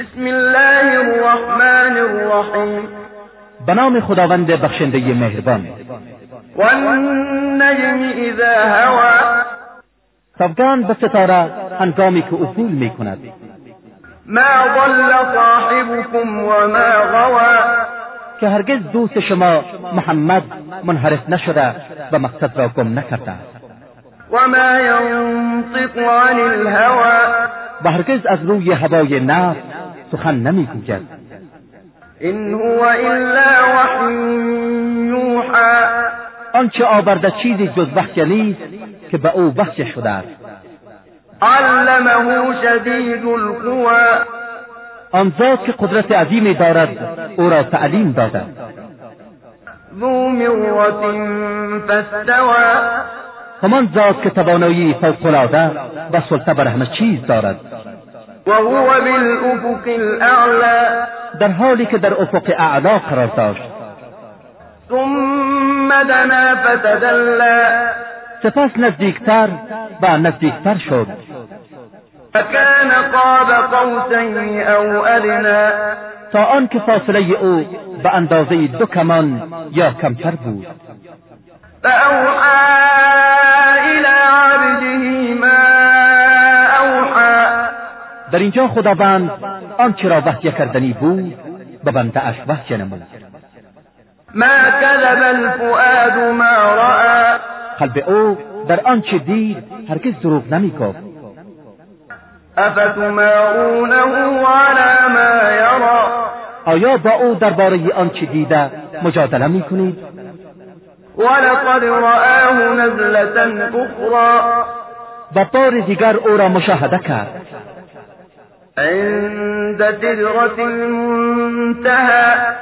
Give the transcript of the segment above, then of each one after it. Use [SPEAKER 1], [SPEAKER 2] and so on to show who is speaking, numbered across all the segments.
[SPEAKER 1] بسم الله الرحمن الرحیم به نام
[SPEAKER 2] خداوند بخشنده مهربان
[SPEAKER 1] و النجم اذا هوا
[SPEAKER 2] سوگان به ستاره هنگامی که افول می کند
[SPEAKER 1] ما ضل صاحبكم و ما غوا
[SPEAKER 2] که هرگز دوست شما محمد منحرف نشده و مقصد را گم نکرده
[SPEAKER 1] و ما ینطق عن الهوا و
[SPEAKER 2] هرگز از روی هوای نفس
[SPEAKER 1] سخن نمیگوید این هو الا وحی یوحا آنچه آورده
[SPEAKER 2] چیزی جز وحی نیست
[SPEAKER 1] که به او وحی شده است علمه شدید القوا آن ذات که قدرت
[SPEAKER 2] عظیمی دارد
[SPEAKER 1] او را تعلیم داده ذو مرت فاستوى همان ذات که
[SPEAKER 2] توانایی فوقالعاده و سلطه بر همه
[SPEAKER 1] چیز دارد وهو بالافق الاعلى
[SPEAKER 2] در حالی که در افق اعلا
[SPEAKER 1] قرار داشت ثم دنا فتدلى سپس نزدیکتر
[SPEAKER 2] و نزدیکتر
[SPEAKER 1] شد فکان قاب قوسین او ادنا تا آن که
[SPEAKER 2] فاصله او به اندازه دو کمان یا
[SPEAKER 1] کمتر بود فاوحا الى عبده ما
[SPEAKER 2] در اینجا خداوند آنچه را وحی کردنی بود به بنده اش وحی نمود ما کذب الفؤاد ما را قلب او در آنچه دید هرگز دروغ نمیگفت افتمارونه على ما یرا آیا با او درباره آنچه دیده مجادله میکنید ولقد رآه نزلة اخرى و بار دیگر او را مشاهده کرد عند سدرة
[SPEAKER 1] المنتهى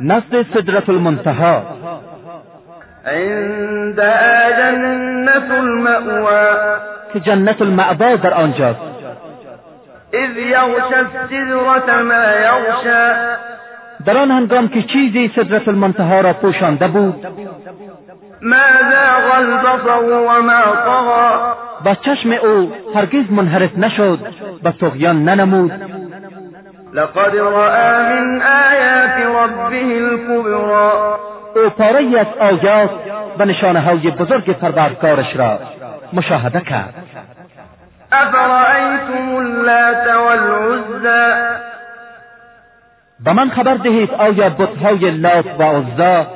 [SPEAKER 1] نصد
[SPEAKER 2] سدرة المنتهى عندها جنة المأوى في جنة المأوى در
[SPEAKER 1] آنجاز اذ يغشى السدرة ما يغشى
[SPEAKER 2] در آن هنگام که
[SPEAKER 1] چیزی
[SPEAKER 2] سدرت المنتها را پوشانده
[SPEAKER 1] بود ما زاغ البصر و ما
[SPEAKER 2] طغى و چشم او هرگز منحرف نشد و تغیان
[SPEAKER 1] ننمود لقد رآ من آیات
[SPEAKER 2] ربه الكبرى او پاره از آیات و نشانه های بزرگ پروردگارش را مشاهده کرد افرأیتم اللات والعزا به من خبر دهید آیا بتهای لات و عزا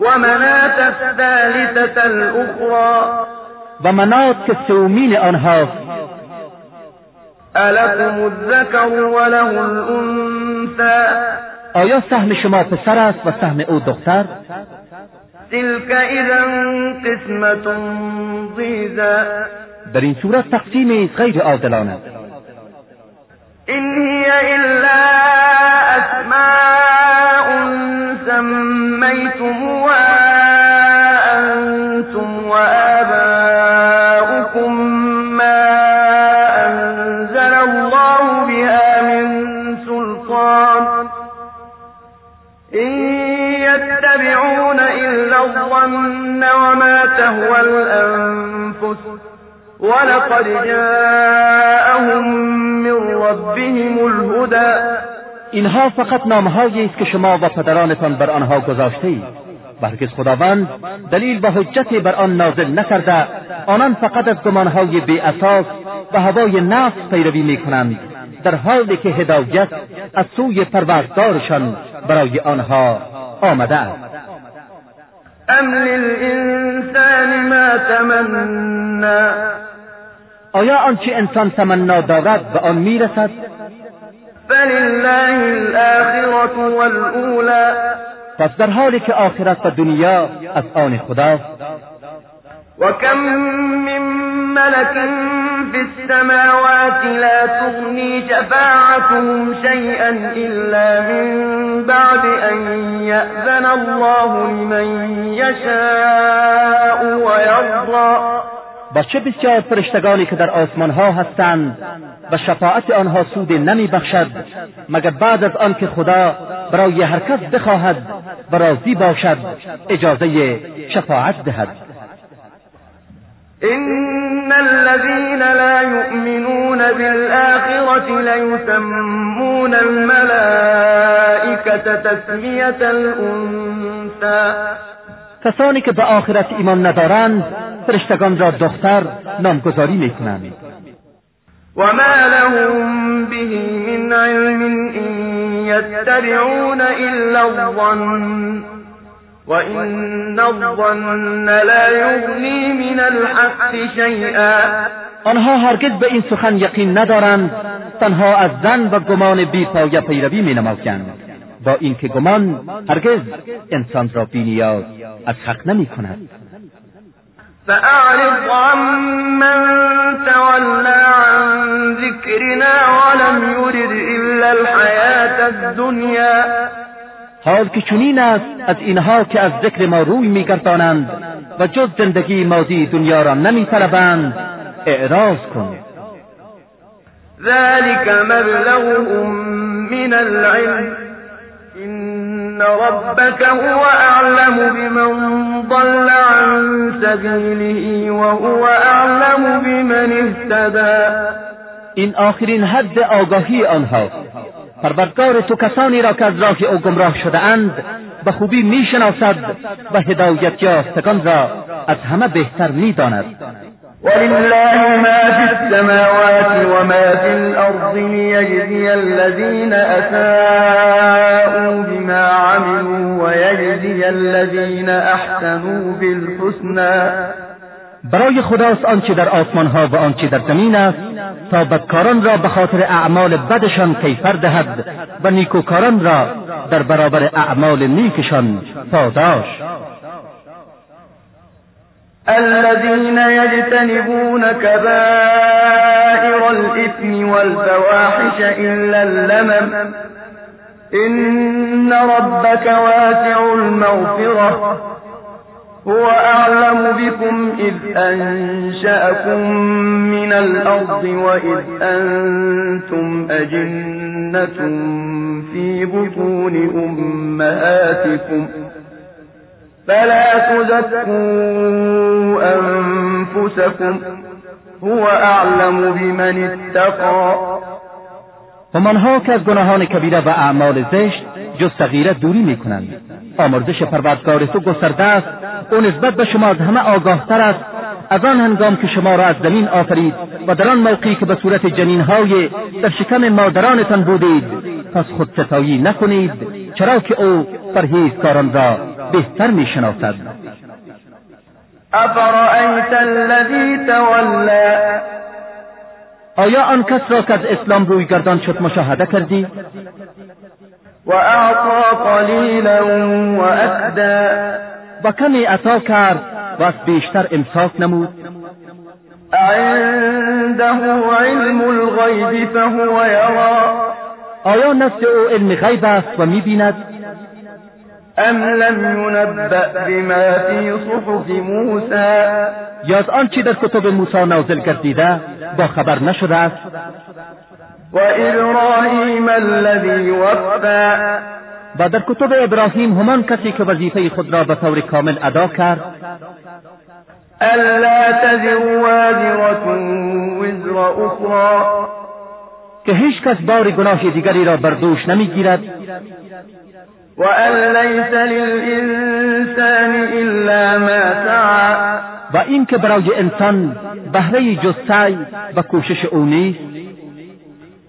[SPEAKER 2] و منات الثالثة الاخرى و منات که سومین
[SPEAKER 1] آنها الکم الذکر و له آیا سهم
[SPEAKER 2] شما پسر است و سهم او
[SPEAKER 1] دختر تلك اذن
[SPEAKER 2] قسمت ضیزا در این صورت تقسیمی غیر عادلانه إن يتبعون إلا الظن وما تهوى الأنفس ولقد جاءهم من ربهم الهدى اینها فقط نامهایی است که شما و پدرانتان بر آنها گذاشته اید برگز هرگز خداوند دلیل
[SPEAKER 1] و حجتی
[SPEAKER 2] بر آن نازل نکرده آنان فقط از گمانهای بی اساس و هوای نفس پیروی میکنند در حالی که هدایت از سوی پروردگارشان برای آنها آمده است
[SPEAKER 1] ما
[SPEAKER 2] آیا آنچه انسان تمنا دارد به آن
[SPEAKER 1] میرسد
[SPEAKER 2] پس در حالی که آخرت و دنیا از آن خداست
[SPEAKER 1] و کم من ملك في السماوات لا تغني جفاعتهم شيئا إلا من
[SPEAKER 2] بعد أن يأذن الله لمن يشاء ويرضى با چه بسیار فرشتگانی که در آسمان ها هستند و شفاعت آنها سود نمی بخشد مگر بعد از آن که خدا برای هر کس بخواهد و راضی باشد اجازه
[SPEAKER 1] شفاعت دهد إن الذين لا يؤمنون بالآخرة ليسمون الملائكة تسمية
[SPEAKER 2] الأنثى کسانی که به آخرت ایمان ندارند فرشتگان را دختر نامگذاری
[SPEAKER 1] میکنند وما لهم به من علم ان يتبعون الا الظن وإن الظن لا یغنی من الحق شیئا
[SPEAKER 2] آنها هرگز به این سخن یقین ندارند تنها از زن و گمان بی پیروی می نمازند با اینکه گمان هرگز انسان را بینیاز از حق نمی
[SPEAKER 1] کند فأعرض عمن تولى عن ذِكْرِنَا ولم يُرِدْ إِلَّا الْحَيَاةَ الدنيا
[SPEAKER 2] حال که چنین است از اینها که از ذکر ما روی میگردانند و جز زندگی مادی دنیا را نمیطلبند اعراض کن
[SPEAKER 1] ذلك مبلغهم من العلم إن ربك هو أعلم بمن ضل عن سبيله وهو أعلم بمن
[SPEAKER 2] اهتدى این آخرین حد آگاهی آنها پروردگار تو کسانی را که از راه او گمراه شده اند به خوبی میشناسد و هدایت یافتگان را از همه بهتر
[SPEAKER 1] میداند ولله ما في السماوات وما في الأرض ليجزي الذين أساءوا بما
[SPEAKER 2] عملوا ويجزي الذين أحسنوا بالحسنى برای خداست آنچه در آسمان ها و آنچه در زمین است تا بدکاران را به خاطر اعمال بدشان کیفر دهد
[SPEAKER 1] و نیکوکاران را در برابر اعمال نیکشان پاداش الذين يجتنبون كبائر الإثم والفواحش إلا اللمم إن ربك واسع المغفرة هو أعلم بكم إذ أنشأكم من الأرض وإذ أنتم أجنة في بطون أمهاتكم فلا تزكوا أنفسكم هو أعلم بمن
[SPEAKER 2] اتقى ومنها که از گناهان كبيرة وأعمال اعمال زشت جز صغیره دوری میکنند آمرزش پروردگار تو گسترده است او نسبت به شما از همه آگاه تر است از آن هنگام که شما را از زمین آفرید و در آن موقعی که به صورت های در شکم مادرانتان بودید پس خود ستایی نکنید چرا که او پرهیزکاران را بهتر می شناسد الذی آیا آن کس را که از اسلام روی گردان شد مشاهده کردی؟
[SPEAKER 1] و اعطا قلیلا
[SPEAKER 2] و و کمی عطا کرد و از بیشتر امساک نمود
[SPEAKER 1] عنده علم الغیب فهو یرا
[SPEAKER 2] آیا نفس او علم غیب است و میبیند
[SPEAKER 1] ام لم ینبأ بما فی صحف
[SPEAKER 2] موسی یا از آنچه در کتب موسی نازل گردیده با خبر
[SPEAKER 1] نشده
[SPEAKER 2] است
[SPEAKER 1] و ابراهیم الذی وفا
[SPEAKER 2] و در کتب ابراهیم همان کسی که وظیفه خود را به طور کامل ادا کرد الا وزر که هیچ کس بار گناه دیگری را بر دوش نمیگیرد و ان لیس للانسان الا ما سعى و این که برای انسان بهره جز سعی و کوشش او نیست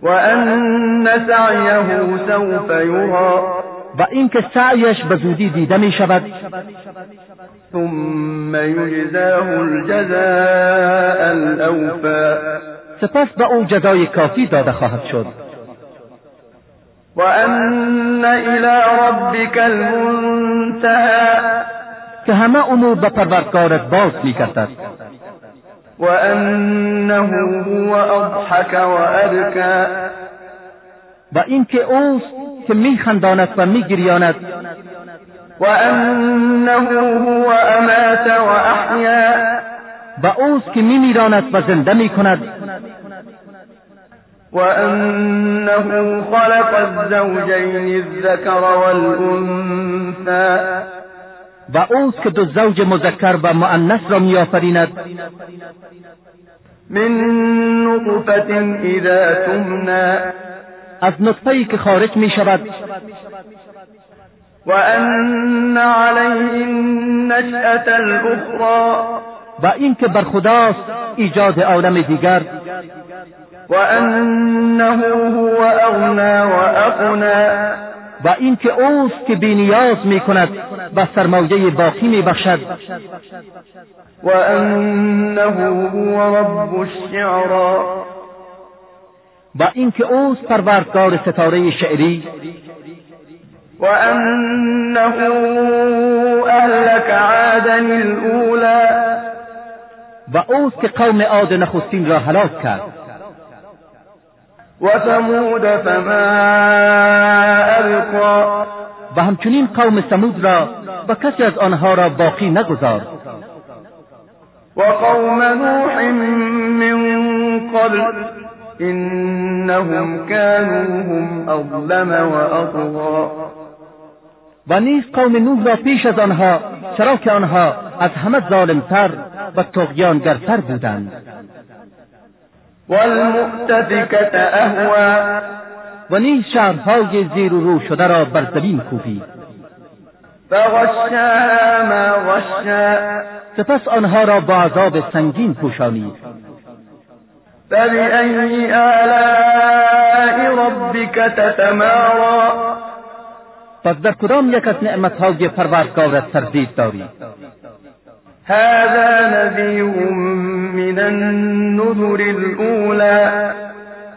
[SPEAKER 2] و
[SPEAKER 1] ان سعیه سوف یرا و
[SPEAKER 2] اینکه سعیش به زودی دیده می
[SPEAKER 1] شود ثم یجزاه الجزاء الاوفا سپس به او جزای کافی داده خواهد شد و ان الى ربك المنتهى
[SPEAKER 2] که همه امور به پروردگارت باز می کردد و انه هو اضحک و ابکا و اینکه اوست که می خنداند و می گریاند
[SPEAKER 1] و انه هو امات و احیا
[SPEAKER 2] و اوست که می میراند و زنده می
[SPEAKER 1] کند و انه خلق الزوجين الذكر
[SPEAKER 2] والأنثى و اوست که دو زوج مذکر و مؤنث را میآفریند
[SPEAKER 1] من نطفة اذا تمنا
[SPEAKER 2] از نطفه که خارج می شود و ان علیه
[SPEAKER 1] نشأت الاخرى و اینکه بر خداست ایجاد عالم دیگر و انه هو اغنا و اقنا و اینکه اوست که
[SPEAKER 2] بینیاز می کند و سرمایه باقی می بخشد و انه هو رب الشعرا و اینکه اوست پروردگار ستاره شعری
[SPEAKER 1] و انه اهلک عادن الاولا
[SPEAKER 2] و اوست که قوم عاد نخستین را
[SPEAKER 1] هلاک
[SPEAKER 2] کرد
[SPEAKER 1] و ثمود فما ابقا
[SPEAKER 2] و همچنین قوم سمود را و کسی از آنها را باقی نگذار
[SPEAKER 1] و قوم نوح من قبل انهم كانوا هم اظلم و و
[SPEAKER 2] نیز قوم نوح را پیش از آنها چرا که آنها از همه ظالمتر و تغیانگرتر بودند و نیز شهرهای زیر و رو شده را بر زمین کوبید سپس آنها را با عذاب سنگین پوشانید
[SPEAKER 1] فبأي آلاء ربك تتمارا پس
[SPEAKER 2] در کدام یک از نعمتهای پروردگارت تردید داری هذا نذیر من
[SPEAKER 1] النذر الاولى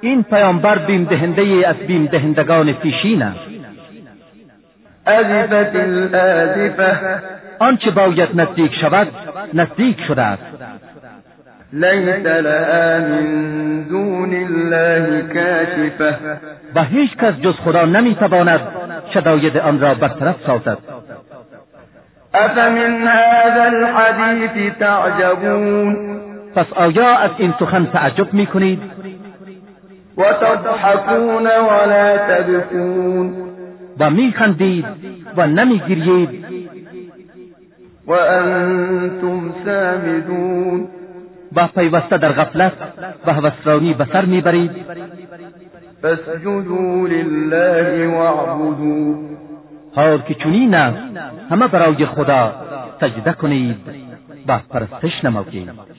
[SPEAKER 1] این پیامبر بیم دهنده از
[SPEAKER 2] بیم دهندگان
[SPEAKER 1] پیشین است ازفت الازفه آنچه باید
[SPEAKER 2] نزدیک شود نزدیک شده است
[SPEAKER 1] لیت لها من دون الله کاشفه و هیچ کس
[SPEAKER 2] جز خدا نمیتواند
[SPEAKER 1] شداید آن را برطرف سازد افمن هذا الحديث
[SPEAKER 2] تعجبون پس آیا از این سخن تعجب میکنید و تضحكون ولا تبكون و میخندید
[SPEAKER 1] و نمیگریید و انتم سامدون
[SPEAKER 2] با پیوسته در غفلت و هوسرانی به سر میبرید
[SPEAKER 1] فسجدوا لله واعبدوا
[SPEAKER 2] حال که چنین است همه برای خدا سجده کنید و پرستش نمایید